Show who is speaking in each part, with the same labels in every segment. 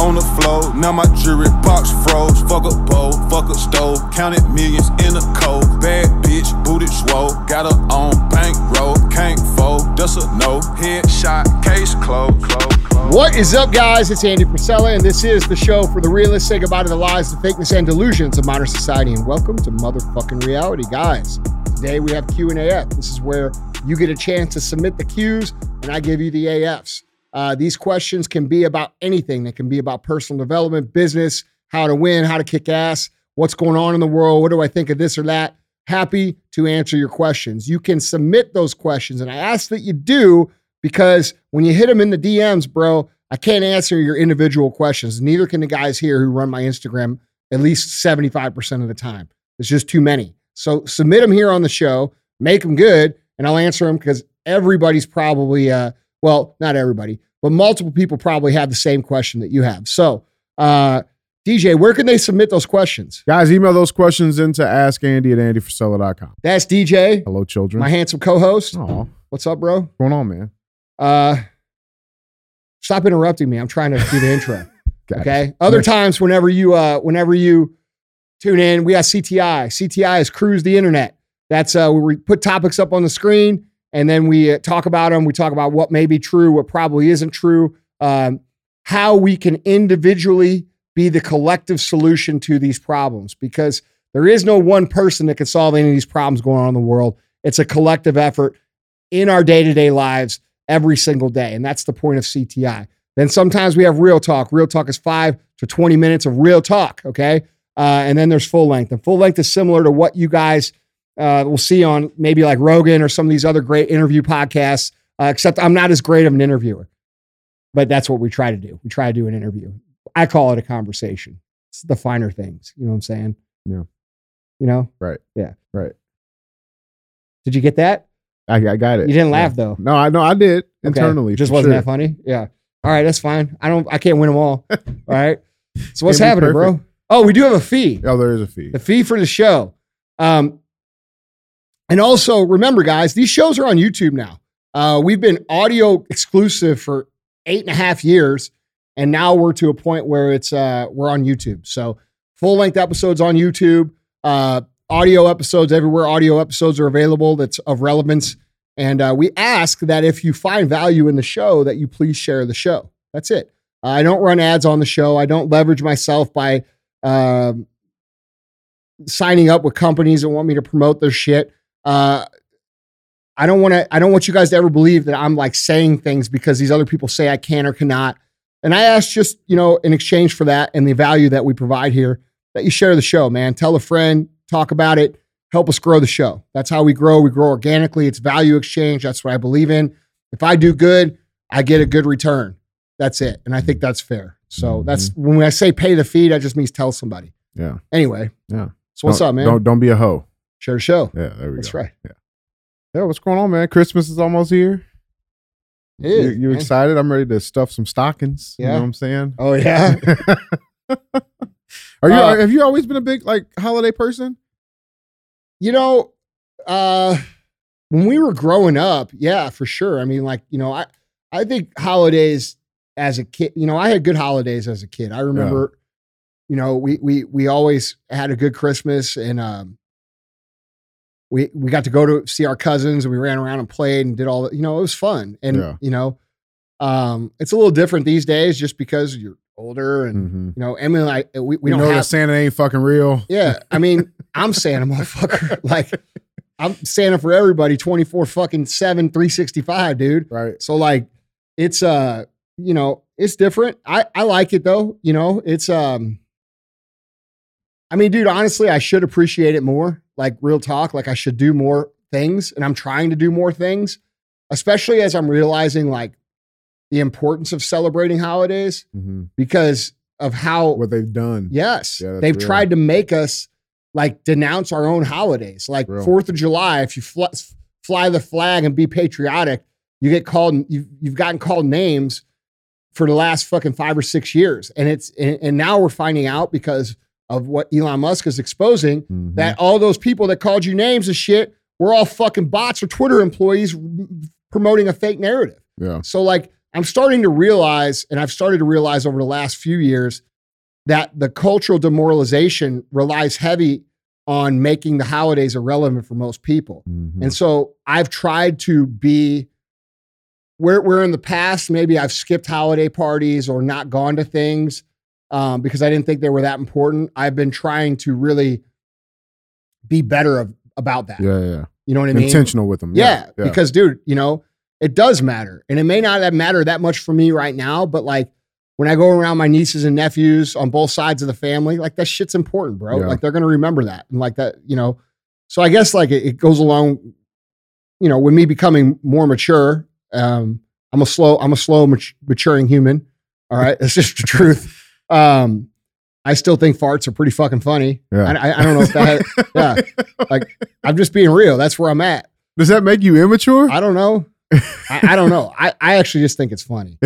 Speaker 1: on the floor. Now my jewelry box froze. Fuck a bowl, fuck a stove. Counted millions in a cold. Bad bitch, booted swole. Got her on bankroll. Can't fold, that's a no. Headshot, case closed. Close, close.
Speaker 2: What is up, guys? It's Andy Frisella, and this is the show for the realists. Say goodbye to the lies, the fakeness, and delusions of modern society. And welcome to motherfucking reality, guys. Today we have Q and AF. This is where you get a chance to submit the Qs, and I give you the AFs. Uh, these questions can be about anything. They can be about personal development, business, how to win, how to kick ass, what's going on in the world, what do I think of this or that. Happy to answer your questions. You can submit those questions, and I ask that you do because when you hit them in the DMs, bro, I can't answer your individual questions. Neither can the guys here who run my Instagram at least 75% of the time. It's just too many. So submit them here on the show, make them good, and I'll answer them because everybody's probably, uh, well, not everybody, but multiple people probably have the same question that you have. So, uh, DJ, where can they submit those questions?
Speaker 3: Guys, email those questions into askandy at andyfrisella.com.
Speaker 2: That's DJ,
Speaker 3: Hello, children.
Speaker 2: my handsome co-host.
Speaker 3: Aw,
Speaker 2: What's up, bro?
Speaker 3: what's going on, man?
Speaker 2: Uh, stop interrupting me. I'm trying to do the intro. Okay.
Speaker 3: it.
Speaker 2: Other times, whenever you uh, whenever you tune in, we got CTI. CTI is cruise the internet. That's uh, where we put topics up on the screen and then we uh, talk about them. We talk about what may be true, what probably isn't true, um, how we can individually be the collective solution to these problems because there is no one person that can solve any of these problems going on in the world. It's a collective effort in our day to day lives every single day. And that's the point of CTI. Then sometimes we have real talk. Real talk is five to 20 minutes of real talk. Okay. Uh, and then there's full length. And full length is similar to what you guys uh, we'll see on maybe like Rogan or some of these other great interview podcasts, uh, except I'm not as great of an interviewer. But that's what we try to do. We try to do an interview. I call it a conversation. It's the finer things. You know what I'm saying?
Speaker 3: Yeah.
Speaker 2: You know?
Speaker 3: Right.
Speaker 2: Yeah.
Speaker 3: Right.
Speaker 2: Did you get that?
Speaker 3: I, I got it.
Speaker 2: You didn't
Speaker 3: Yeah.
Speaker 2: laugh though.
Speaker 3: No, I know I did
Speaker 2: Okay.
Speaker 3: internally.
Speaker 2: Just wasn't
Speaker 3: sure.
Speaker 2: that funny? Yeah. All right, that's fine. I don't I can't win them all. all right. So what's happening, bro? Oh, we do have a fee.
Speaker 3: Oh, there is a fee.
Speaker 2: The fee for the show. Um and also remember, guys, these shows are on YouTube now. Uh, we've been audio exclusive for eight and a half years, and now we're to a point where it's uh we're on YouTube. So full length episodes on YouTube, uh, audio episodes everywhere. Audio episodes are available that's of relevance. And uh, we ask that if you find value in the show, that you please share the show. That's it. I don't run ads on the show. I don't leverage myself by um, signing up with companies that want me to promote their shit. Uh, I don't want to. I don't want you guys to ever believe that I'm like saying things because these other people say I can or cannot. And I ask just you know in exchange for that and the value that we provide here that you share the show, man. Tell a friend, talk about it, help us grow the show. That's how we grow. We grow organically. It's value exchange. That's what I believe in. If I do good, I get a good return. That's it, and I think that's fair. So that's when I say pay the fee. That just means tell somebody.
Speaker 3: Yeah.
Speaker 2: Anyway,
Speaker 3: Yeah.
Speaker 2: so what's
Speaker 3: Don't-
Speaker 2: up, man?
Speaker 3: Don't don't be a hoe.
Speaker 2: Share the show.
Speaker 3: Yeah, there we go.
Speaker 2: That's
Speaker 3: go.
Speaker 2: right.
Speaker 3: Yeah. Yeah, what's going on, man? Christmas is almost here.
Speaker 2: Is,
Speaker 3: you, you
Speaker 2: man.
Speaker 3: excited? I'm ready to stuff some stockings. You know what I'm saying?
Speaker 2: Oh yeah.
Speaker 3: Are you
Speaker 2: Uh,
Speaker 3: have you always been a big like holiday person?
Speaker 2: you know, uh, when we were growing up, yeah, for sure. I mean, like you know, I I think holidays as a kid, you know, I had good holidays as a kid. I remember, you know, we we we always had a good Christmas and um. We, we got to go to see our cousins and we ran around and played and did all that. You know, it was fun. And,
Speaker 3: Yeah.
Speaker 2: you know, um, it's a little different these days just because you're older and,
Speaker 3: Mm-hmm.
Speaker 2: you know, Emily and I, we, we
Speaker 3: you
Speaker 2: don't
Speaker 3: know
Speaker 2: have,
Speaker 3: that Santa ain't fucking real.
Speaker 2: Yeah, I mean, I'm Santa, motherfucker. like, I'm Santa for everybody, 24 fucking 7, 365, dude.
Speaker 3: Right.
Speaker 2: So, like, it's, uh, you know, it's different. I, I like it though. You know, it's, um, I mean, dude, honestly, I should appreciate it more. Like, real talk. Like, I should do more things, and I'm trying to do more things, especially as I'm realizing, like, the importance of celebrating holidays
Speaker 3: hmm
Speaker 2: because of how
Speaker 3: What they've done.
Speaker 2: Yes.
Speaker 3: Yeah,
Speaker 2: They've
Speaker 3: real.
Speaker 2: tried to make us like denounce our own holidays. Like
Speaker 3: Real.
Speaker 2: 4th of July, if you fl- fly the flag and be patriotic, you get called, you've, you've gotten called names for the last fucking five or six years. And it's, and, and now we're finding out because of what Elon Musk is exposing
Speaker 3: Mhm.
Speaker 2: that all those people that called you names and shit were all fucking bots or Twitter employees promoting a fake narrative.
Speaker 3: yeah.
Speaker 2: So like I'm starting to realize, and I've started to realize over the last few years, that the cultural demoralization relies heavy on making the holidays irrelevant for most people.
Speaker 3: Mhm.
Speaker 2: And so I've tried to be where where in the past maybe I've skipped holiday parties or not gone to things um, because I didn't think they were that important. I've been trying to really be better of, about that.
Speaker 3: yeah, yeah.
Speaker 2: You know what I mean?
Speaker 3: Intentional with them.
Speaker 2: Yeah, because dude, you know, it does matter. And it may not matter that much for me right now, but like when I go around my nieces and nephews on both sides of the family, like that shit's important, bro.
Speaker 3: Yeah.
Speaker 2: Like they're gonna remember that. And like that, you know. So I guess like it, it goes along, you know, with me becoming more mature. Um, I'm a slow, I'm a slow mat- maturing human. All right. It's just the truth. Um, I still think farts are pretty fucking funny.
Speaker 3: Yeah.
Speaker 2: I, I, don't know if that, yeah, like I'm just being real. That's where I'm at.
Speaker 3: Does that make you immature?
Speaker 2: I don't know. I, I don't know. I, I actually just think it's funny.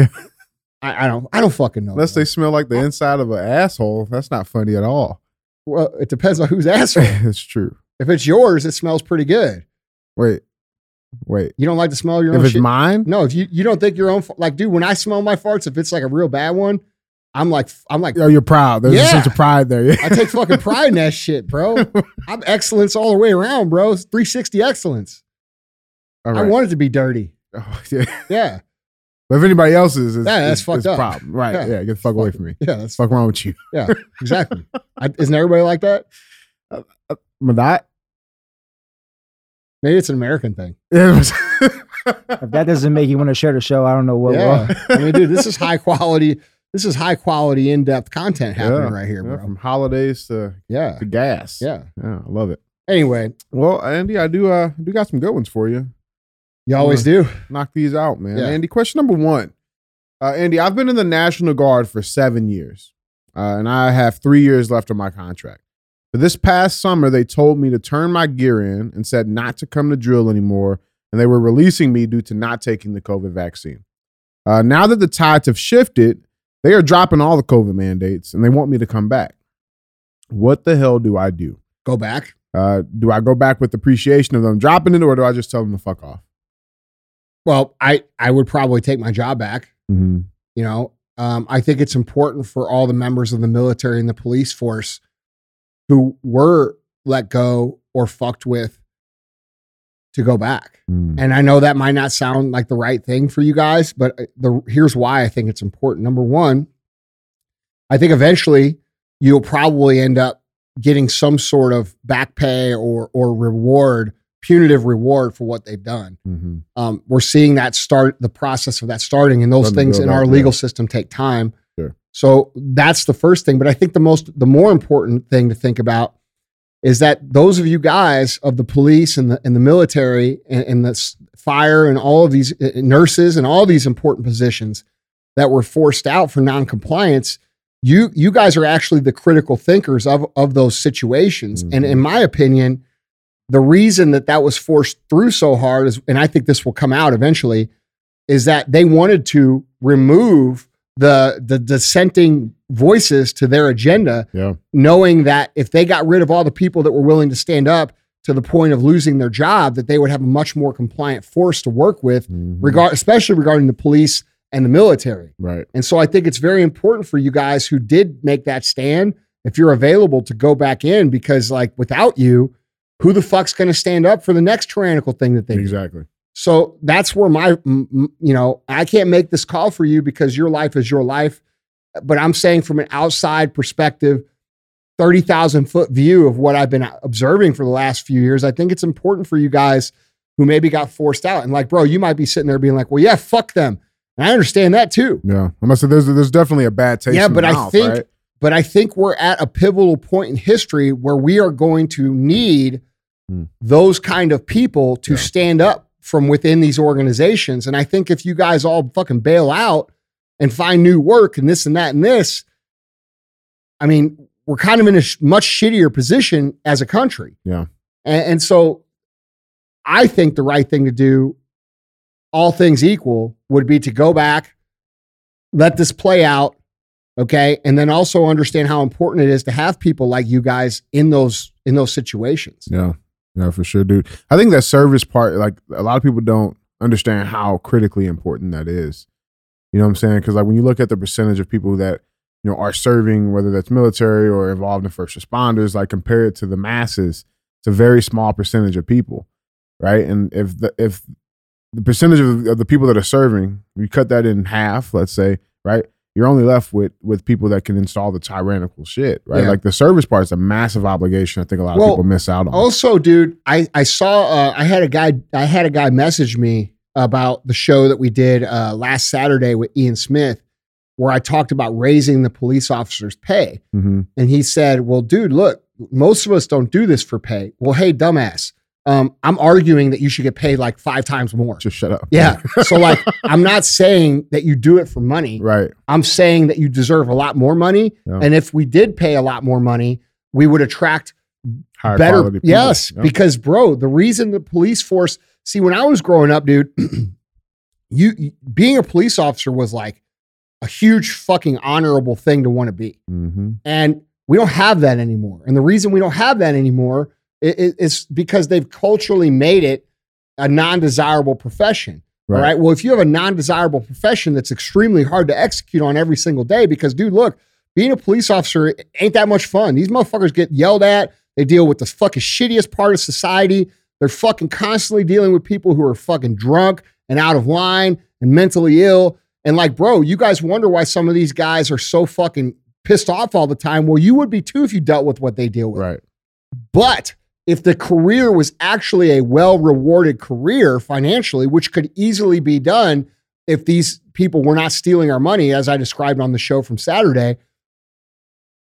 Speaker 2: I, I don't I don't fucking know.
Speaker 3: Unless they smell like the inside of an asshole, that's not funny at all.
Speaker 2: well, it depends on whose asshole.
Speaker 3: it's true.
Speaker 2: if it's yours, it smells pretty good.
Speaker 3: Wait, wait.
Speaker 2: You don't like to smell your
Speaker 3: If
Speaker 2: own If
Speaker 3: it's
Speaker 2: shit.
Speaker 3: mine,
Speaker 2: no, if you, you don't think your own like, dude, when I smell my farts, if it's like a real bad one, I'm like I'm like
Speaker 3: oh, you're proud. There's a sense of pride there. Yeah.
Speaker 2: I take fucking pride in that shit, bro. I'm excellence all the way around, bro. It's 360 excellence.
Speaker 3: All
Speaker 2: I
Speaker 3: right.
Speaker 2: want it to be dirty.
Speaker 3: Oh, yeah.
Speaker 2: Yeah,
Speaker 3: But if anybody else is, it's,
Speaker 2: Yeah, that's
Speaker 3: it's,
Speaker 2: fucked
Speaker 3: it's a
Speaker 2: up.
Speaker 3: problem. Right.
Speaker 2: Yeah.
Speaker 3: Yeah. Get the fuck away from me.
Speaker 2: yeah, that's
Speaker 3: Fuck wrong with you.
Speaker 2: yeah, exactly. I, isn't everybody like that?
Speaker 3: Uh, uh, Madat?
Speaker 2: Maybe it's an American thing.
Speaker 4: If that doesn't make you want to share the show, I don't know what
Speaker 2: yeah.
Speaker 4: will.
Speaker 2: I mean, dude, this is high quality. This is high quality, in depth content happening right here,
Speaker 3: Yeah,
Speaker 2: bro.
Speaker 3: From holidays to,
Speaker 2: Yeah.
Speaker 3: to gas.
Speaker 2: Yeah.
Speaker 3: Yeah. I love it.
Speaker 2: Anyway,
Speaker 3: Well, Andy, I do uh do got some good ones for you.
Speaker 2: you always do.
Speaker 3: Knock these out, man.
Speaker 2: Yeah.
Speaker 3: Andy, question number one. Uh, Andy, I've been in the National Guard for seven years, uh, and I have three years left on my contract. But this past summer, they told me to turn my gear in and said not to come to drill anymore, and they were releasing me due to not taking the COVID vaccine. Uh, now that the tides have shifted, they are dropping all the COVID mandates, and they want me to come back. What the hell do I do?
Speaker 2: Go back.
Speaker 3: Uh, do I go back with appreciation of them dropping it, or do I just tell them to fuck off?
Speaker 2: Well, I I would probably take my job back.
Speaker 3: Mm-hmm.
Speaker 2: You know, um, I think it's important for all the members of the military and the police force who were let go or fucked with to go back.
Speaker 3: Mm.
Speaker 2: And I know that might not sound like the right thing for you guys, but uh, the here's why I think it's important. Number one, I think eventually you'll probably end up getting some sort of back pay or or reward, punitive reward for what they've done.
Speaker 3: Mm-hmm.
Speaker 2: Um, we're seeing that start the process of that starting, and those things in our legal system take time.
Speaker 3: Sure.
Speaker 2: So that's the first thing. But I think the most the more important thing to think about is that those of you guys of the police and the and the military and, and the fire and all of these uh, nurses and all these important positions that were forced out for noncompliance, you you guys are actually the critical thinkers of of those situations. And
Speaker 3: Mhm.
Speaker 2: in my opinion, the reason that that was forced through so hard is, and I think this will come out eventually, is that they wanted to remove the the dissenting voices to their agenda
Speaker 3: Yeah.
Speaker 2: knowing that if they got rid of all the people that were willing to stand up to the point of losing their job, that they would have a much more compliant force to work with,
Speaker 3: Mhm.
Speaker 2: regard especially regarding the police and the military.
Speaker 3: Right.
Speaker 2: And so I think it's very important for you guys who did make that stand, if you're available to go back in, because like without you, who the fuck's going to stand up for the next tyrannical thing that they do? So that's where my, you know, I can't make this call for you because your life is your life. But I'm saying from an outside perspective, 30,000 foot view of what I've been observing for the last few years, I think it's important for you guys who maybe got forced out. And like, bro, you might be sitting there being like, well, yeah, fuck them. And I understand that too.
Speaker 3: Yeah. I must say there's there's definitely a bad taste.
Speaker 2: Yeah,
Speaker 3: in the
Speaker 2: but I
Speaker 3: mouth,
Speaker 2: think-
Speaker 3: right?
Speaker 2: But I think we're at a pivotal point in history where we are going to need
Speaker 3: Hmm.
Speaker 2: those kind of people to
Speaker 3: Yeah.
Speaker 2: stand up from within these organizations. And I think if you guys all fucking bail out and find new work and this and that and this, I mean, we're kind of in a sh- much shittier position as a country.
Speaker 3: Yeah.
Speaker 2: And, and so I think the right thing to do, all things equal, would be to go back, let this play out, okay, and then also understand how important it is to have people like you guys in those in those situations.
Speaker 3: Yeah. Yeah, for sure, dude. I think that service part, like a lot of people don't understand how critically important that is. You know what I'm saying? Because like when you look at the percentage of people that you know are serving, whether that's military or involved in first responders, like compare it to the masses, it's a very small percentage of people, right? And if the if the percentage of the people that are serving, we cut that in half, let's say, right? You're only left with with people that can install the tyrannical shit, right?
Speaker 2: Yeah.
Speaker 3: Like the service part is a massive obligation. I think a lot
Speaker 2: Well,
Speaker 3: of people miss out on.
Speaker 2: Also, dude, I I saw uh, I had a guy I had a guy message me about the show that we did uh, last Saturday with Ian Smith, where I talked about raising the police officers' pay,
Speaker 3: hmm
Speaker 2: and he said, "Well, dude, look, most of us don't do this for pay." Well, hey, dumbass, um, I'm arguing that you should get paid like five times more.
Speaker 3: Just shut up.
Speaker 2: Yeah. So like, I'm not saying that you do it for money.
Speaker 3: right.
Speaker 2: I'm saying that you deserve a lot more money.
Speaker 3: Yeah.
Speaker 2: And if we did pay a lot more money, we would attract
Speaker 3: Higher
Speaker 2: better. Yes,
Speaker 3: Yep.
Speaker 2: because bro, the reason the police force. See, when I was growing up, dude, you you- being a police officer was like a huge fucking honorable thing to want to be,
Speaker 3: Mhm.
Speaker 2: and we don't have that anymore. And the reason we don't have that anymore i- i- is because they've culturally made it a non-desirable profession.
Speaker 3: Right.
Speaker 2: Right. Well, if you have a non-desirable profession that's extremely hard to execute on every single day, because dude, look, being a police officer ain't that much fun. These motherfuckers get yelled at. They deal with the fucking shittiest part of society. They're fucking constantly dealing with people who are fucking drunk and out of line and mentally ill. And like, bro, you guys wonder why some of these guys are so fucking pissed off all the time. Well, you would be too if you dealt with what they deal with.
Speaker 3: Right.
Speaker 2: But if the career was actually a well rewarded career financially, which could easily be done if these people were not stealing our money, as I described on the show from Saturday,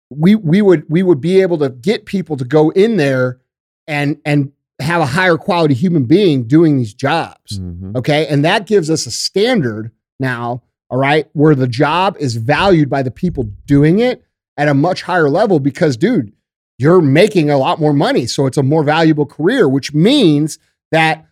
Speaker 2: we we would we would be able to get people to go in there and and have a higher quality human being doing these jobs.
Speaker 3: Mhm.
Speaker 2: Okay. And that gives us a standard now, all right, where the job is valued by the people doing it at a much higher level because, dude, you're making a lot more money. So it's a more valuable career, which means that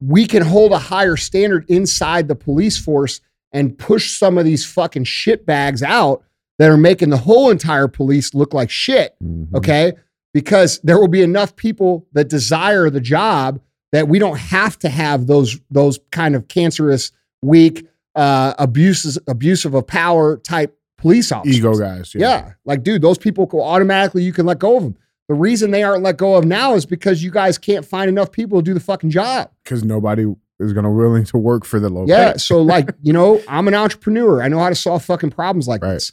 Speaker 2: we can hold a higher standard inside the police force and push some of these fucking shit bags out that are making the whole entire police look like shit
Speaker 3: Mhm.
Speaker 2: okay because there will be enough people that desire the job that we don't have to have those those kind of cancerous weak uh abuses abusive of power type police officers
Speaker 3: Ego guys.
Speaker 2: yeah. like dude those people go automatically you can let go of them the reason they aren't let go of now is because you guys can't find enough people to do the fucking job
Speaker 3: Because nobody is going to willing to work for the low
Speaker 2: yeah.
Speaker 3: pay.
Speaker 2: So like, you know, I'm an entrepreneur. I know how to solve fucking problems like
Speaker 3: Right.
Speaker 2: this.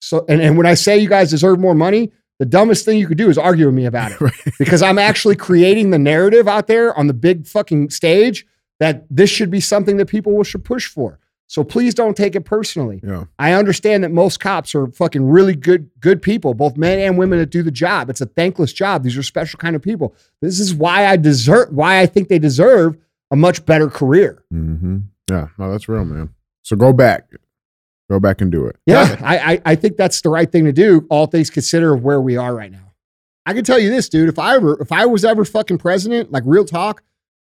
Speaker 2: So and, and when I say you guys deserve more money, the dumbest thing you could do is argue with me about it.
Speaker 3: Right.
Speaker 2: Because I'm actually creating the narrative out there on the big fucking stage that this should be something that people should push for. So please don't take it personally.
Speaker 3: Yeah.
Speaker 2: I understand that most cops are fucking really good good people, both men and women that do the job. It's a thankless job. These are special kind of people. This is why I deserve why I think they deserve a much better career.
Speaker 3: hmm Yeah. No, that's real, man. So go back. Go back and do it.
Speaker 2: Yeah, I, I I think that's the right thing to do. All things considered, of where we are right now. I can tell you this, dude. If I ever, if I was ever fucking president, like real talk,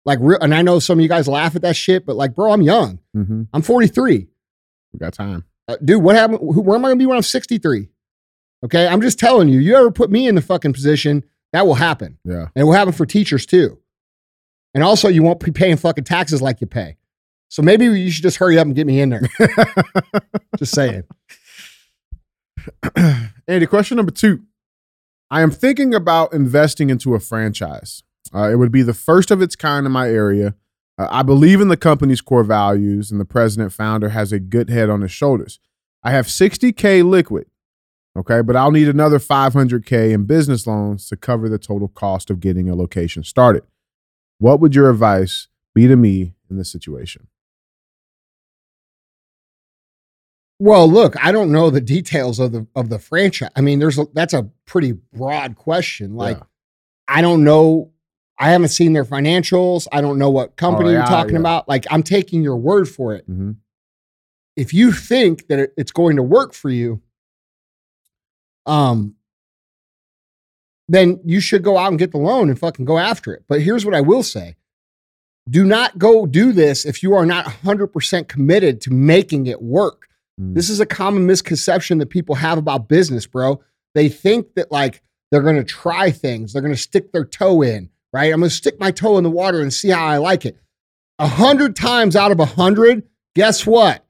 Speaker 2: like real, and I know some of you guys laugh at that shit, but like, bro, I'm young.
Speaker 3: hmm
Speaker 2: I'm 43,
Speaker 3: We got time.
Speaker 2: uh, dude. What happened? Who, where am I gonna be when I'm 63? Okay, I'm just telling you. You ever put me in the fucking position, that will happen,
Speaker 3: Yeah.
Speaker 2: and it will happen for teachers too. And also, you won't be paying fucking taxes like you pay. So maybe you should just hurry up and get me in there. just saying.
Speaker 3: Andy, question number two. I am thinking about investing into a franchise. Uh, it would be the first of its kind in my area. Uh, I believe in the company's core values, and the president founder has a good head on his shoulders. I have 60K liquid, okay, but I'll need another 500K in business loans to cover the total cost of getting a location started. What would your advice be to me in this situation?
Speaker 2: Well, look, I don't know the details of the of the franchise. I mean, there's a, that's a pretty broad question. Like,
Speaker 3: Yeah.
Speaker 2: I don't know. I haven't seen their financials. I don't know what company
Speaker 3: Oh,
Speaker 2: you're talking
Speaker 3: yeah.
Speaker 2: about. Like, I'm taking your word for it.
Speaker 3: Mhm.
Speaker 2: If you think that it's going to work for you, um, then you should go out and get the loan and fucking go after it. But here's what I will say: Do not go do this if you are not 100% committed to making it work.
Speaker 3: Mm.
Speaker 2: This is a common misconception that people have about business, bro. They think that like they're going to try things, they're going to stick their toe in, right? I'm going to stick my toe in the water and see how I like it. A hundred times out of a hundred, guess what?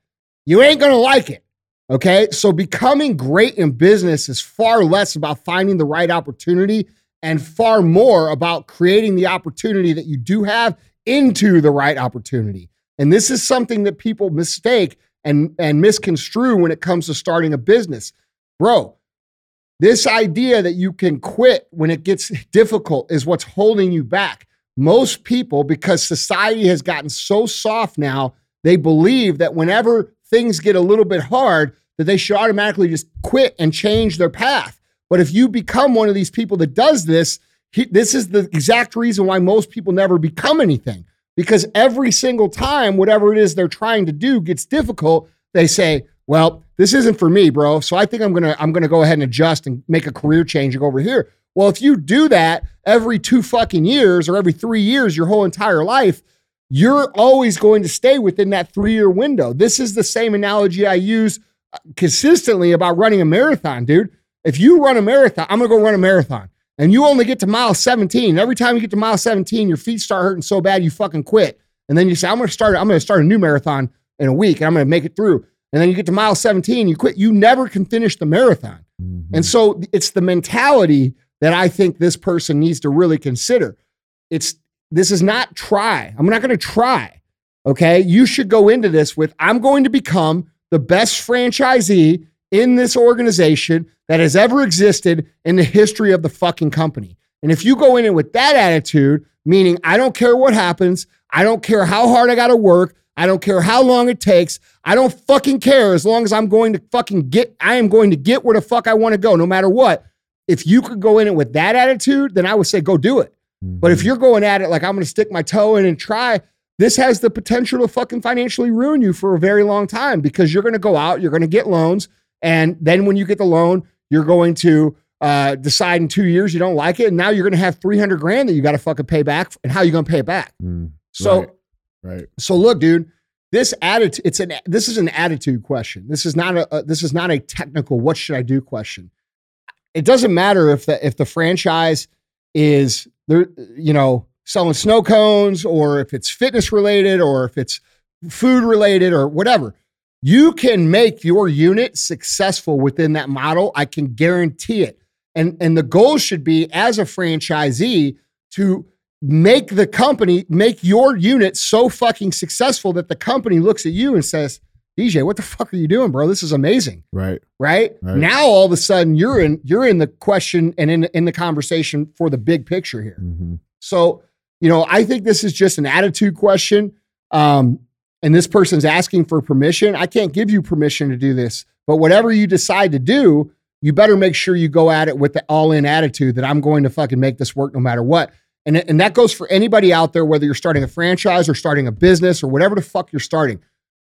Speaker 2: you ain't going to like it. Okay. So becoming great in business is far less about finding the right opportunity and far more about creating the opportunity that you do have into the right opportunity. And this is something that people mistake and, and misconstrue when it comes to starting a business. Bro, this idea that you can quit when it gets difficult is what's holding you back. Most people, because society has gotten so soft now, they believe that whenever things get a little bit hard, that they should automatically just quit and change their path. But if you become one of these people that does this, he, this is the exact reason why most people never become anything. Because every single time, whatever it is they're trying to do gets difficult, they say, well, this isn't for me, bro. So I think I'm gonna I'm gonna go ahead and adjust and make a career change and go over here. Well, if you do that every two fucking years or every three years, your whole entire life, you're always going to stay within that three year window. This is the same analogy I use uh, consistently about running a marathon, dude. If you run a marathon, I'm gonna go run a marathon, and you only get to mile 17. Every time you get to mile 17, your feet start hurting so bad you fucking quit. And then you say, I'm gonna start, I'm gonna start a new marathon in a week and I'm gonna make it through. And then you get to mile 17, you quit. You never can finish the marathon. Mm-hmm. And so it's the mentality that I think this person needs to really consider. It's this is not try. I'm not going to try. Okay. You should go into this with I'm going to become the best franchisee in this organization that has ever existed in the history of the fucking company. And if you go in it with that attitude, meaning I don't care what happens, I don't care how hard I got to work, I don't care how long it takes, I don't fucking care as long as I'm going to fucking get, I am going to get where the fuck I want to go, no matter what. If you could go in it with that attitude, then I would say go do it. Mm-hmm. But if mm-hmm. you're going at it like I'm going to stick my toe in and try, this has the potential to fucking financially ruin you for a very long time because you're going to go out, you're going to get loans, and then when you get the loan, you're going to uh, decide in two years you don't like it, and now you're going to have 300 grand that you got to fucking pay back. And how are you going to pay it back? Mm, so,
Speaker 3: right, right.
Speaker 2: So look, dude, this attitude it's an this is an attitude question. This is not a, a this is not a technical what should I do question. It doesn't matter if the if the franchise is there, you know, selling snow cones or if it's fitness related or if it's food related or whatever. You can make your unit successful within that model. I can guarantee it. And, and the goal should be as a franchisee to make the company, make your unit so fucking successful that the company looks at you and says, DJ, what the fuck are you doing, bro? This is amazing.
Speaker 3: Right.
Speaker 2: Right. right. Now all of a sudden you're in you're in the question and in in the conversation for the big picture here. Mm-hmm. So you know, I think this is just an attitude question. Um, and this person's asking for permission. I can't give you permission to do this, but whatever you decide to do, you better make sure you go at it with the all in attitude that I'm going to fucking make this work no matter what. And, and that goes for anybody out there, whether you're starting a franchise or starting a business or whatever the fuck you're starting.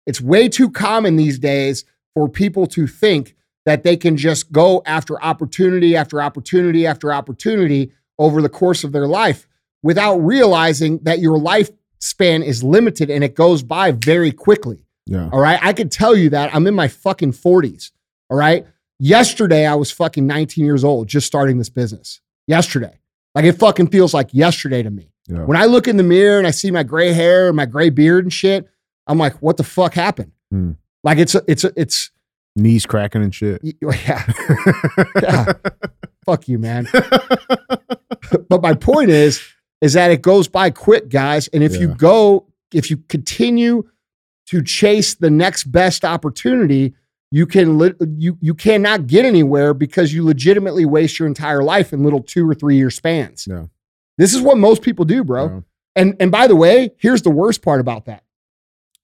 Speaker 2: It's way too common these days for people to think that they can just go after opportunity after opportunity after opportunity over the course of their life without realizing that your lifespan is limited and it goes by very quickly.
Speaker 3: Yeah.
Speaker 2: All right. I could tell you that I'm in my fucking 40s. All right. Yesterday, I was fucking 19 years old, just starting this business. Yesterday. Like it fucking feels like yesterday to me. Yeah. When I look in the mirror and I see my gray hair and my gray beard and shit, I'm like, what the fuck happened? Hmm. Like it's a, it's a, it's
Speaker 3: knees cracking and shit.
Speaker 2: Yeah. yeah. fuck you, man. but my point is, is that it goes by quick, guys. And if yeah. you go, if you continue to chase the next best opportunity, you can li- you you cannot get anywhere because you legitimately waste your entire life in little two or three year spans.
Speaker 3: Yeah.
Speaker 2: This is what most people do, bro. Yeah. And and by the way, here's the worst part about that.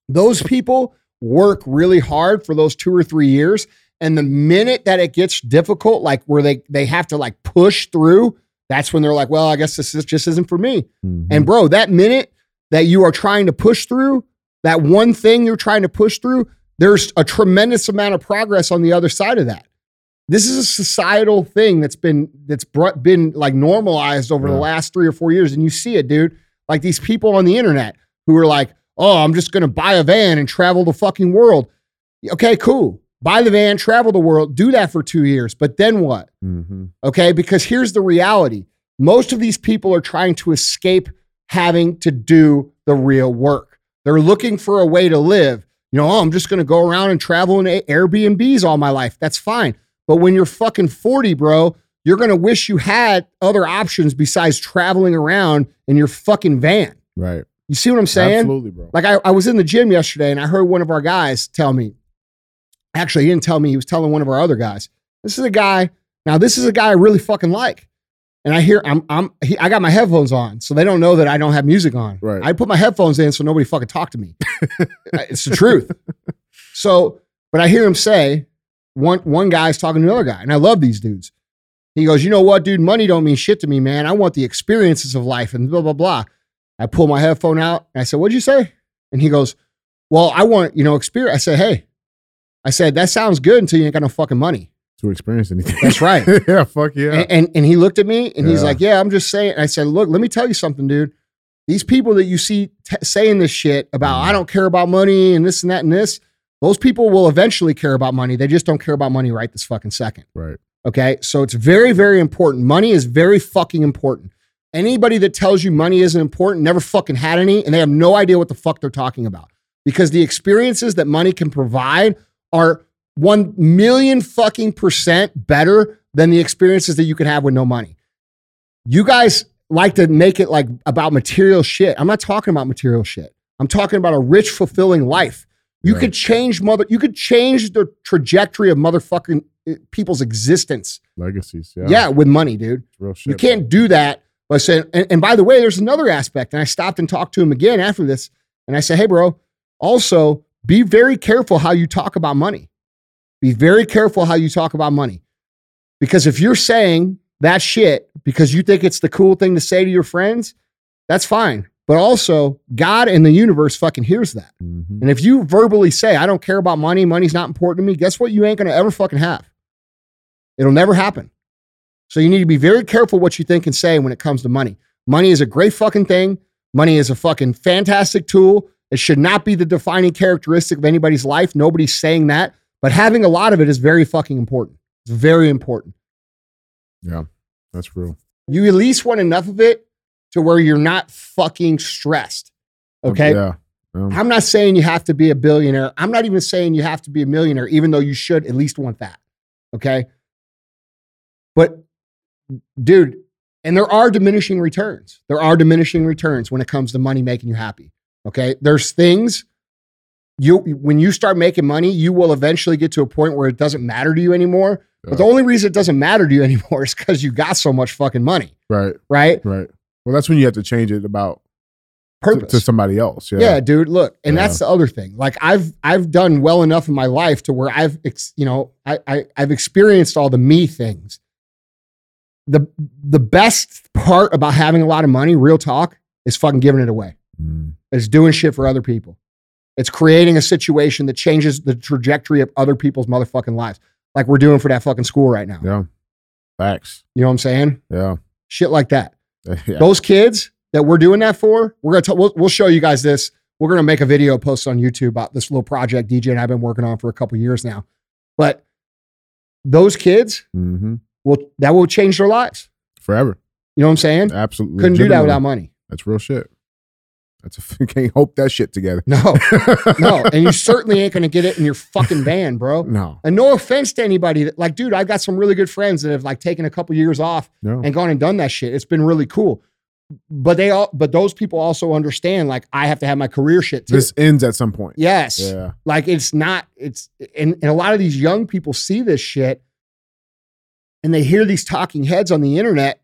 Speaker 2: Those people work really hard for those two or three years. And the minute that it gets difficult, like where they they have to like push through, that's when they're like, well, I guess this is, just isn't for me. Mm-hmm. And bro, that minute that you are trying to push through, that one thing you're trying to push through, there's a tremendous amount of progress on the other side of that. This is a societal thing that's been that's brought, been like normalized over yeah. the last three or four years, and you see it, dude. Like these people on the internet who are like, "Oh, I'm just going to buy a van and travel the fucking world." Okay, cool. Buy the van, travel the world, do that for two years, but then what? Mm-hmm. Okay, because here's the reality: most of these people are trying to escape having to do the real work. They're looking for a way to live You know, oh, I'm just going to go around and travel in Airbnbs all my life. That's fine. But when you're fucking 40, bro, you're going to wish you had other options besides traveling around in your fucking van.
Speaker 3: Right.
Speaker 2: You see what I'm saying?
Speaker 3: Absolutely, bro.
Speaker 2: Like I, I was in the gym yesterday and I heard one of our guys tell me, actually, he didn't tell me, he was telling one of our other guys. This is a guy, now this is a guy I really fucking like. And I hear I'm I'm he, I got my headphones on, so they don't know that I don't have music on.
Speaker 3: Right.
Speaker 2: I put my headphones in so nobody fucking talk to me. it's the truth. So, but I hear him say, one one guy's talking to another guy, and I love these dudes. He goes, you know what, dude? Money don't mean shit to me, man. I want the experiences of life and blah blah blah. I pull my headphone out and I said, "What'd you say?" And he goes, "Well, I want you know experience." I said, "Hey," I said, "That sounds good until you ain't got no fucking money."
Speaker 3: To experience anything.
Speaker 2: That's right.
Speaker 3: yeah. Fuck yeah.
Speaker 2: And, and and he looked at me and he's like, "Yeah, I'm just saying." And I said, "Look, let me tell you something, dude. These people that you see t- saying this shit about
Speaker 3: Mhm.
Speaker 2: I don't care about money and this and that and this, those people will eventually care about money. They just don't care about money right this fucking second.
Speaker 3: right.
Speaker 2: Okay, so it's very very important. Money is very fucking important. Anybody that tells you money isn't important never fucking had any, and they have no idea what the fuck they're talking about because the experiences that money can provide are one million fucking percent better than the experiences that you can have with no money. You guys like to make it like about material shit. I'm not talking about material shit. I'm talking about a rich, fulfilling life. You
Speaker 3: Right.
Speaker 2: could change mother. You could change the trajectory of motherfucking uh, people's existence.
Speaker 3: Legacies. Yeah.
Speaker 2: Yeah, with money, dude.
Speaker 3: Real shit.
Speaker 2: You can't do that by saying, and, and by the way, there's another aspect. And I stopped and talked to him again after this. And I said, hey, bro, also be very careful how you talk about money. Be very careful how you talk about money. Because if you're saying that shit because you think it's the cool thing to say to your friends, that's fine. But also, God and the universe fucking hears that.
Speaker 3: Mhm.
Speaker 2: And if you verbally say, I don't care about money, money's not important to me, guess what? You ain't gonna ever fucking have. It'll never happen. So you need to be very careful what you think and say when it comes to money. Money is a great fucking thing. Money is a fucking fantastic tool. It should not be the defining characteristic of anybody's life. Nobody's saying that. But having a lot of it is very fucking important. It's very important.
Speaker 3: Yeah. That's real.
Speaker 2: You at least want enough of it to where you're not fucking stressed. Okay.
Speaker 3: Yeah. Um,
Speaker 2: I'm not saying you have to be a billionaire. I'm not even saying you have to be a millionaire, even though you should at least want that. Okay. But, dude, and there are diminishing returns. There are diminishing returns when it comes to money making you happy. Okay. There's things you, when you start making money, you will eventually get to a point where it doesn't matter to you anymore. But the only reason it doesn't matter to you anymore is because you got so much fucking money,
Speaker 3: right.
Speaker 2: right?
Speaker 3: Right. Well, that's when you have to change it about to,
Speaker 2: Purpose.
Speaker 3: to somebody else. Yeah.
Speaker 2: Yeah. dude. Look, and
Speaker 3: Yeah.
Speaker 2: that's the other thing. Like I've I've done well enough in my life to where I've ex, you know I, I I've experienced all the me things. The the best part about having a lot of money, real talk, is fucking giving it away.
Speaker 3: Mm.
Speaker 2: It's doing shit for other people. It's creating a situation that changes the trajectory of other people's motherfucking lives, like we're doing for that fucking school right now.
Speaker 3: Yeah. Facts.
Speaker 2: You know what I'm saying?
Speaker 3: Yeah.
Speaker 2: Shit like that.
Speaker 3: yeah.
Speaker 2: Those kids that we're doing that for, we're gonna t- we'll, we'll show you guys this. We're gonna make a video post on YouTube about this little project DJ and I've been working on for a couple years now. But those kids
Speaker 3: hmm
Speaker 2: will that will change their lives.
Speaker 3: Forever.
Speaker 2: You know what I'm saying?
Speaker 3: Absolutely.
Speaker 2: Couldn't do that without money.
Speaker 3: That's real shit. That's a can't hope that shit together.
Speaker 2: No, no, and you certainly ain't gonna get it in your fucking van, bro.
Speaker 3: No.
Speaker 2: And no offense to anybody that like, dude, I've got some really good friends that have like taken a couple years off
Speaker 3: No.
Speaker 2: and gone and done that shit. It's been really cool. But they all but those people also understand like I have to have my career shit too.
Speaker 3: This ends at some point.
Speaker 2: yes.
Speaker 3: Yeah.
Speaker 2: Like it's not, it's and, and a lot of these young people see this shit and they hear these talking heads on the internet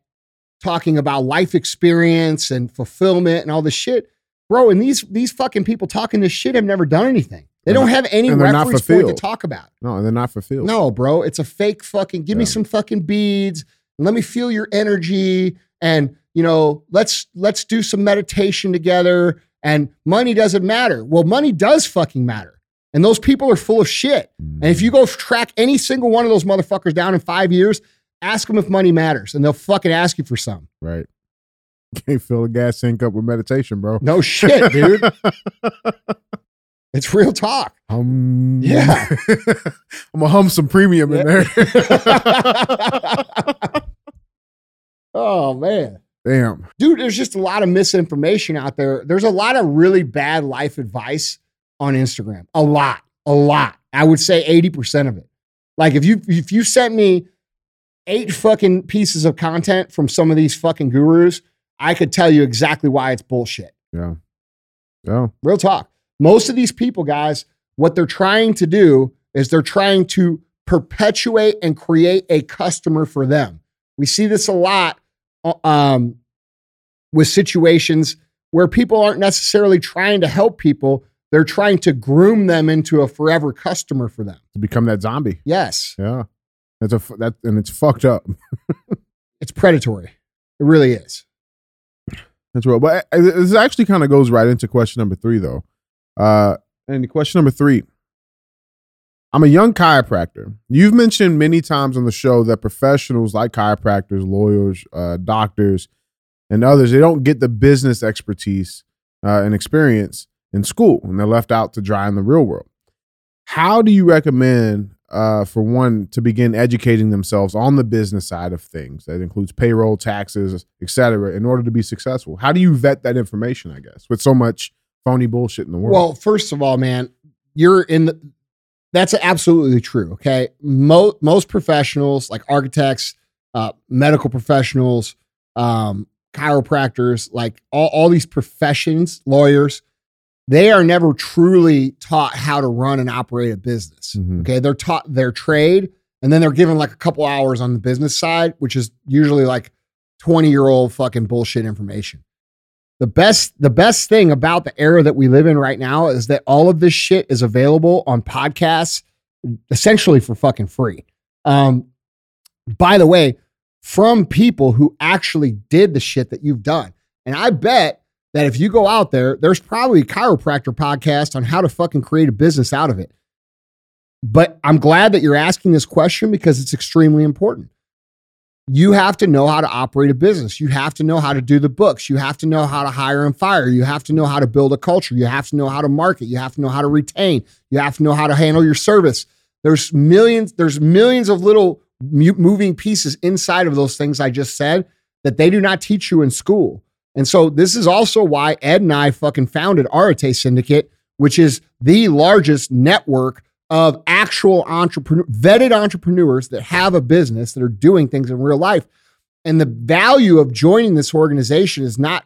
Speaker 2: talking about life experience and fulfillment and all this shit. Bro, and these these fucking people talking this shit have never done anything. They don't have any
Speaker 3: and they're not
Speaker 2: reference point to
Speaker 3: fulfilled.
Speaker 2: talk about.
Speaker 3: No, and they're not fulfilled.
Speaker 2: No, bro, it's a fake fucking. Give me
Speaker 3: Yeah.
Speaker 2: some fucking beads. And let me feel your energy, and you know, let's let's do some meditation together. And money doesn't matter. Well, money does fucking matter, and those people are full of shit. And if you mm. go track any single one of those motherfuckers down in five years, ask them if money matters, and they'll fucking ask you for some.
Speaker 3: Right. Can't fill a gas tank up with meditation, bro.
Speaker 2: No shit, dude. It's real talk.
Speaker 3: Um,
Speaker 2: Yeah.
Speaker 3: I'm gonna hum some premium in there.
Speaker 2: oh man.
Speaker 3: Damn.
Speaker 2: dude, there's just a lot of misinformation out there. There's a lot of really bad life advice on Instagram. A lot, a lot. I would say 80% of it. Like if you if you sent me eight fucking pieces of content from some of these fucking gurus, I could tell you exactly why it's bullshit.
Speaker 3: Yeah. Yeah.
Speaker 2: Real talk. Most of these people, guys, what they're trying to do is they're trying to perpetuate and create a customer for them. We see this a lot uh, um, with situations where people aren't necessarily trying to help people. They're trying to groom them into a forever customer for them.
Speaker 3: To become that zombie.
Speaker 2: Yes,
Speaker 3: Yeah. That's a that and it's fucked up.
Speaker 2: it's predatory. It really is.
Speaker 3: That's. But uh, this actually kind of goes right into question number three, though. Uh, and question number three I'm a young chiropractor. You've mentioned many times on the show that professionals like chiropractors, lawyers, uh, doctors, and others, they don't get the business expertise uh, and experience in school, and they're left out to dry in the real world. How do you recommend, uh, for one, to begin educating themselves on the business side of things? That includes payroll, taxes, et cetera, in order to be successful. How do you vet that information? I guess with so much phony bullshit in the world.
Speaker 2: Well, first of all, man, you're in the. That's absolutely true. Okay, most most professionals like architects, uh, medical professionals, um, chiropractors, like all, all these professions, lawyers, they are never truly taught how to run and operate a business.
Speaker 3: Mhm.
Speaker 2: Okay, they're taught their trade, and then they're given like a couple hours on the business side, which is usually like twenty year old fucking bullshit information the best the best thing about the era that we live in right now is that all of this shit is available on podcasts essentially for fucking free um by the way from people who actually did the shit that you've done and i bet that if you go out there there's probably a chiropractor podcast on how to fucking create a business out of it but i'm glad that you're asking this question because it's extremely important you have to know how to operate a business. You have to know how to do the books. You have to know how to hire and fire. You have to know how to build a culture. You have to know how to market. You have to know how to retain. You have to know how to handle your service. There's millions, there's millions of little moving pieces inside of those things I just said that they do not teach you in school. And so this is also why Ed and I fucking founded Arete Syndicate, which is the largest network of actual entrepreneur vetted entrepreneurs that have a business that are doing things in real life. And the value of joining this organization is not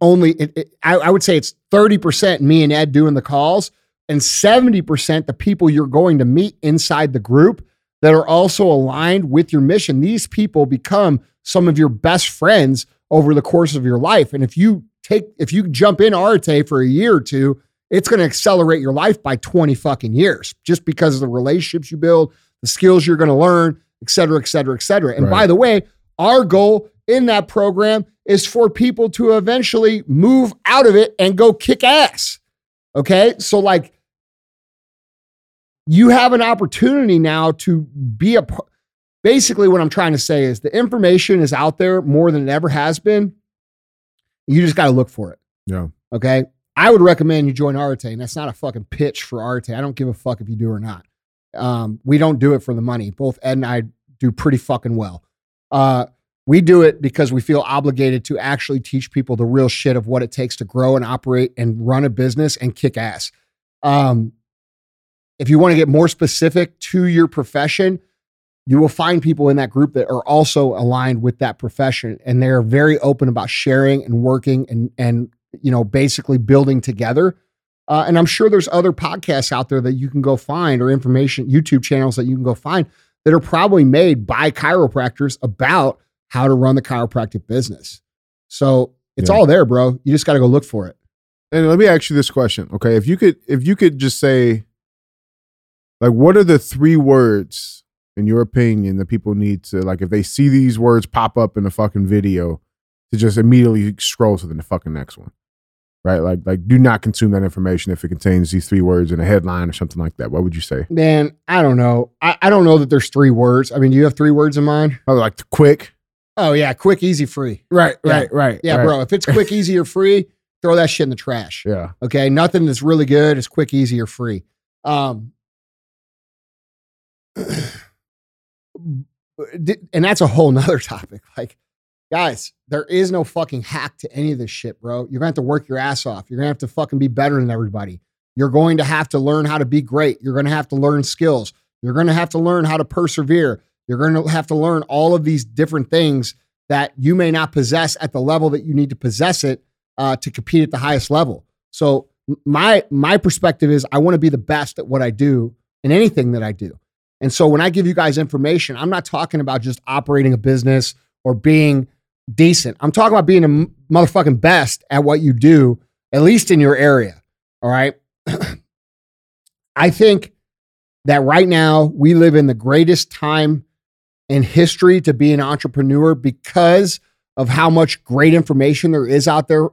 Speaker 2: only it, it- I, I would say it's 30% me and ed doing the calls and 70% the people you're going to meet inside the group that are also aligned with your mission. These people become some of your best friends over the course of your life and if you take if you jump in Arete for a year or two it's going to accelerate your life by 20 fucking years just because of the relationships you build, the skills you're going to learn, et cetera, et cetera, et cetera. And by the way, our goal in that program is for people to eventually move out of it and go kick ass. Okay. So, like, you have an opportunity now to be a par- basically what I'm trying to say is the information is out there more than it ever has been. You just got to look for it.
Speaker 3: yeah.
Speaker 2: Okay. I would recommend you join Arete, and that's not a fucking pitch for Arete. I don't give a fuck if you do or not. Um, we don't do it for the money. Both Ed and I do pretty fucking well. Uh, we do it because we feel obligated to actually teach people the real shit of what it takes to grow and operate and run a business and kick ass. Um, if you want to get more specific to your profession, you will find people in that group that are also aligned with that profession and they're very open about sharing and working and and you know basically building together uh, and i'm sure there's other podcasts out there that you can go find or information youtube channels that you can go find that are probably made by chiropractors about how to run the chiropractic business so it's
Speaker 3: Yeah.
Speaker 2: all there bro you just got to go look for it
Speaker 3: And let me ask you this question, okay? If you could, if you could just say, like, what are the three words in your opinion that people need to like if they see these words pop up in a fucking video to just immediately scroll to the fucking next one, right? Like, like do not consume that information if it contains these three words in a headline or something like that. What would you say?
Speaker 2: man i don't know I, I don't know that there's three words i mean do you have three words in mind
Speaker 3: Oh, like quick,
Speaker 2: oh yeah quick easy free
Speaker 3: right,
Speaker 2: Yeah.
Speaker 3: right, right,
Speaker 2: yeah
Speaker 3: right.
Speaker 2: bro if it's quick easy or free throw that shit in the trash
Speaker 3: Yeah,
Speaker 2: Okay, nothing that's really good is quick, easy, or free. Um, and that's a whole nother topic. Like, guys, there is no fucking hack to any of this shit, bro. You're gonna have to work your ass off. You're gonna have to fucking be better than everybody. You're going to have to learn how to be great. You're to have to learn skills. You're to have to learn how to persevere. You're to have to learn all of these different things that you may not possess at the level that you need to possess it uh, to compete at the highest level. So my my perspective is I want to be the best at what I do in anything that I do. And so when I give you guys information, I'm not talking about just operating a business or being decent. I'm talking about being a motherfucking best at what you do, at least in your area. All right. I think that right now we live in the greatest time in history to be an entrepreneur because of how much great information there is out there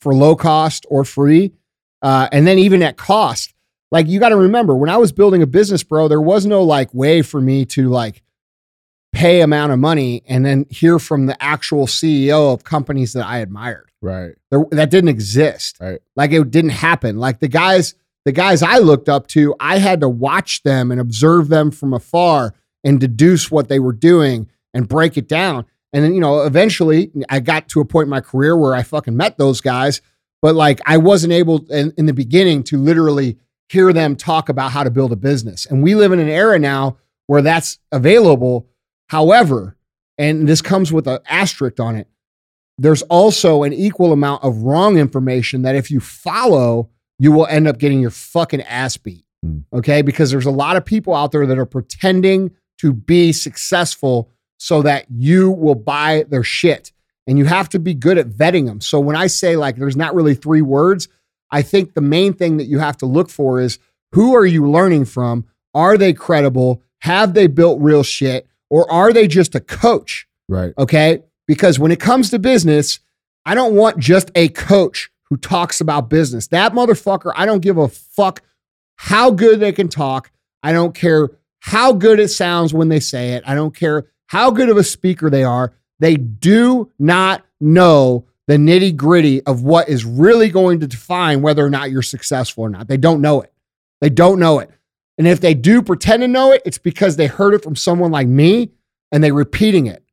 Speaker 2: for low cost or free. Uh, and then even at cost, like you got to remember when I was building a business, bro, there was no like way for me to like pay amount of money and then hear from the actual CEO of companies that I admired.
Speaker 3: Right.
Speaker 2: There, that didn't exist.
Speaker 3: Right.
Speaker 2: Like it didn't happen. Like the guys, the guys I looked up to, I had to watch them and observe them from afar and deduce what they were doing and break it down. And then, you know, eventually I got to a point in my career where I fucking met those guys, but like I wasn't able in, in the beginning to literally hear them talk about how to build a business. And we live in an era now where that's available. However, and this comes with an asterisk on it, there's also an equal amount of wrong information that if you follow, you will end up getting your fucking ass beat.
Speaker 3: Hmm.
Speaker 2: Okay. Because there's a lot of people out there that are pretending to be successful so that you will buy their shit. And you have to be good at vetting them. So when I say like there's not really three words, I think the main thing that you have to look for is who are you learning from? Are they credible? Have they built real shit? Or are they just a coach?
Speaker 3: Right.
Speaker 2: Okay. Because when it comes to business, I don't want just a coach who talks about business. That motherfucker, I don't give a fuck how good they can talk. I don't care how good it sounds when they say it. I don't care how good of a speaker they are. They do not know the nitty gritty of what is really going to define whether or not you're successful or not. They don't know it. They don't know it. And if they do pretend to know it, it's because they heard it from someone like me and they're repeating it.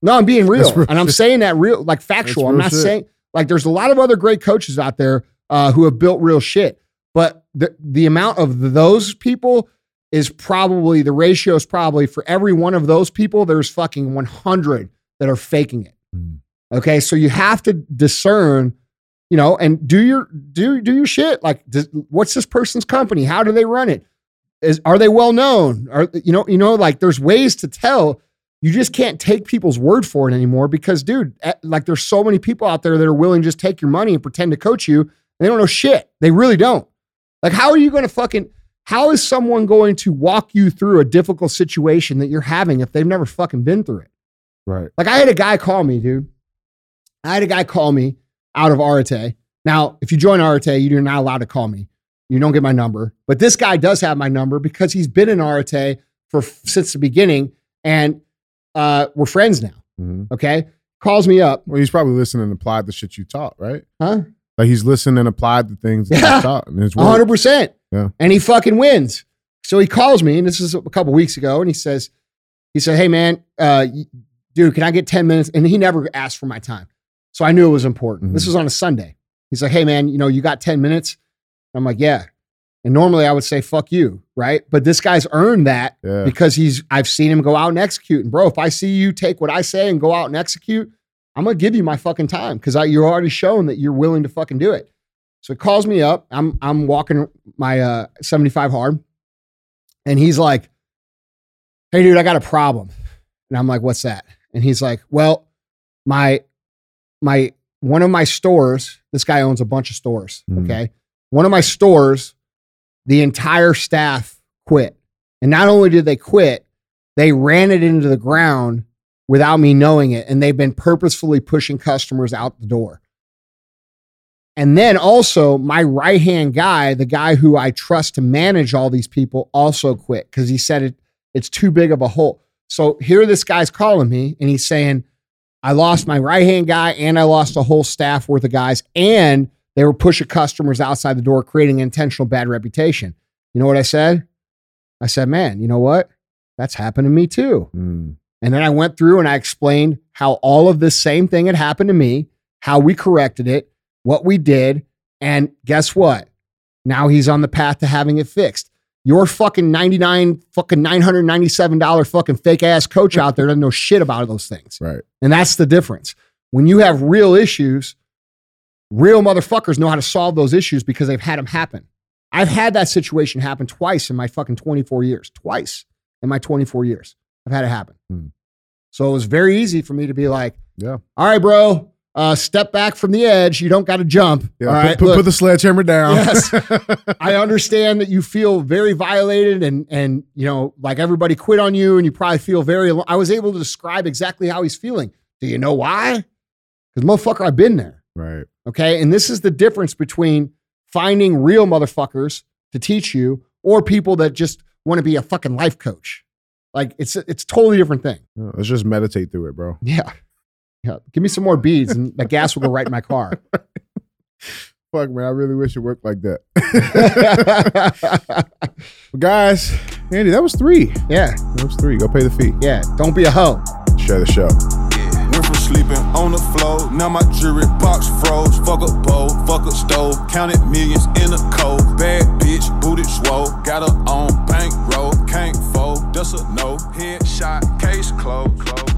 Speaker 2: No, I'm being real. and I'm saying that real, like factual. I'm not
Speaker 3: shit.
Speaker 2: saying, like, there's a lot of other great coaches out there uh, who have built real shit. But the, the amount of those people is probably, the ratio is probably for every one of those people, there's fucking 100 that are faking it.
Speaker 3: Mm.
Speaker 2: Okay. So you have to discern, you know, and do your, do, do your shit. Like, does, what's this person's company? How do they run it? Is, are they well known? Are, you know, you know, like there's ways to tell you just can't take people's word for it anymore because, dude, eh, like there's so many people out there that are willing to just take your money and pretend to coach you. And they don't know shit. They really don't. Like, how are you going to fucking, how is someone going to walk you through a difficult situation that you're having if they've never fucking been through it?
Speaker 3: Right.
Speaker 2: Like, I had a guy call me, dude. I had a guy call me out of Arete. Now, if you join Arete, you're not allowed to call me. You don't get my number. But this guy does have my number because he's been in Arete for since the beginning. And uh, we're friends now.
Speaker 3: Mhm.
Speaker 2: Okay. Calls me up.
Speaker 3: Well, he's probably listened and applied the shit you taught, right?
Speaker 2: Huh?
Speaker 3: Like he's listened and applied the things that
Speaker 2: Yeah.
Speaker 3: you taught. And it's
Speaker 2: one hundred percent.
Speaker 3: Yeah.
Speaker 2: And he fucking wins. So he calls me, and this is a couple weeks ago, and he says, he said, Hey man, uh, dude, can I get 10 minutes? And he never asked for my time. So I knew it was important. This
Speaker 3: Mhm.
Speaker 2: was on a Sunday. He's like, Hey man, you know, you got 10 minutes? I'm like, Yeah. And normally I would say, fuck you, right? But this guy's earned that
Speaker 3: Yeah.
Speaker 2: because he's I've seen him go out and execute. And bro, if I see you take what I say and go out and execute, I'm gonna give you my fucking time because you're already shown that you're willing to fucking do it. So he calls me up. I'm I'm walking my uh 75 hard, and he's like, "Hey, dude, I got a problem." And I'm like, "What's that?" And he's like, "Well, my my one of my stores. This guy owns a bunch of stores.
Speaker 3: Mhm.
Speaker 2: Okay, one of my stores, the entire staff quit, and not only did they quit, they ran it into the ground without me knowing it, and they've been purposefully pushing customers out the door." And then also, my right hand guy, the guy who I trust to manage all these people, also quit because he said it, it's too big of a hole. So here, this guy's calling me and he's saying, I lost my right hand guy and I lost a whole staff worth of guys, and they were pushing customers outside the door, creating an intentional bad reputation. You know what I said? I said, man, you know what? That's happened to me too.
Speaker 3: Mm.
Speaker 2: And then I went through and I explained how all of this same thing had happened to me, how we corrected it, what we did. And guess what? Now he's on the path to having it fixed. Your fucking 99 fucking $997 fucking fake ass coach out there doesn't know shit about those things.
Speaker 3: Right.
Speaker 2: And that's the difference. When you have real issues, real motherfuckers know how to solve those issues because they've had them happen. I've had that situation happen twice in my fucking 24 years. Twice in my 24 years. I've had it happen.
Speaker 3: Hmm.
Speaker 2: So it was very easy for me to be like,
Speaker 3: Yeah.
Speaker 2: all right, bro, uh, step back from the edge. You don't got to jump.
Speaker 3: Yeah.
Speaker 2: all
Speaker 3: put,
Speaker 2: right.
Speaker 3: put, put the sledgehammer down.
Speaker 2: Yes. I understand that you feel very violated and and you know like everybody quit on you and you probably feel very alo- I was able to describe exactly how he's feeling. Do you know why? Cuz motherfucker I've been there.
Speaker 3: right.
Speaker 2: Okay? And this is the difference between finding real motherfuckers to teach you or people that just want to be a fucking life coach. Like it's it's a totally different thing.
Speaker 3: Yeah, let's just meditate through it, bro.
Speaker 2: Yeah. Yeah. Give me some more beads and the gas will go right in my car.
Speaker 3: Fuck, man. I really wish it worked like that. but guys, Andy, that was three.
Speaker 2: yeah.
Speaker 3: That was three. Go pay the fee.
Speaker 2: Yeah. Don't be a hoe.
Speaker 3: Share the show.
Speaker 1: Yeah. Went from sleeping on the floor, now my jewelry box froze. Fuck a bowl, fuck a stove, counted millions in a cold. Bad bitch, booted swole, got her on bankroll, can't fold, that's a no. Headshot, case closed, closed.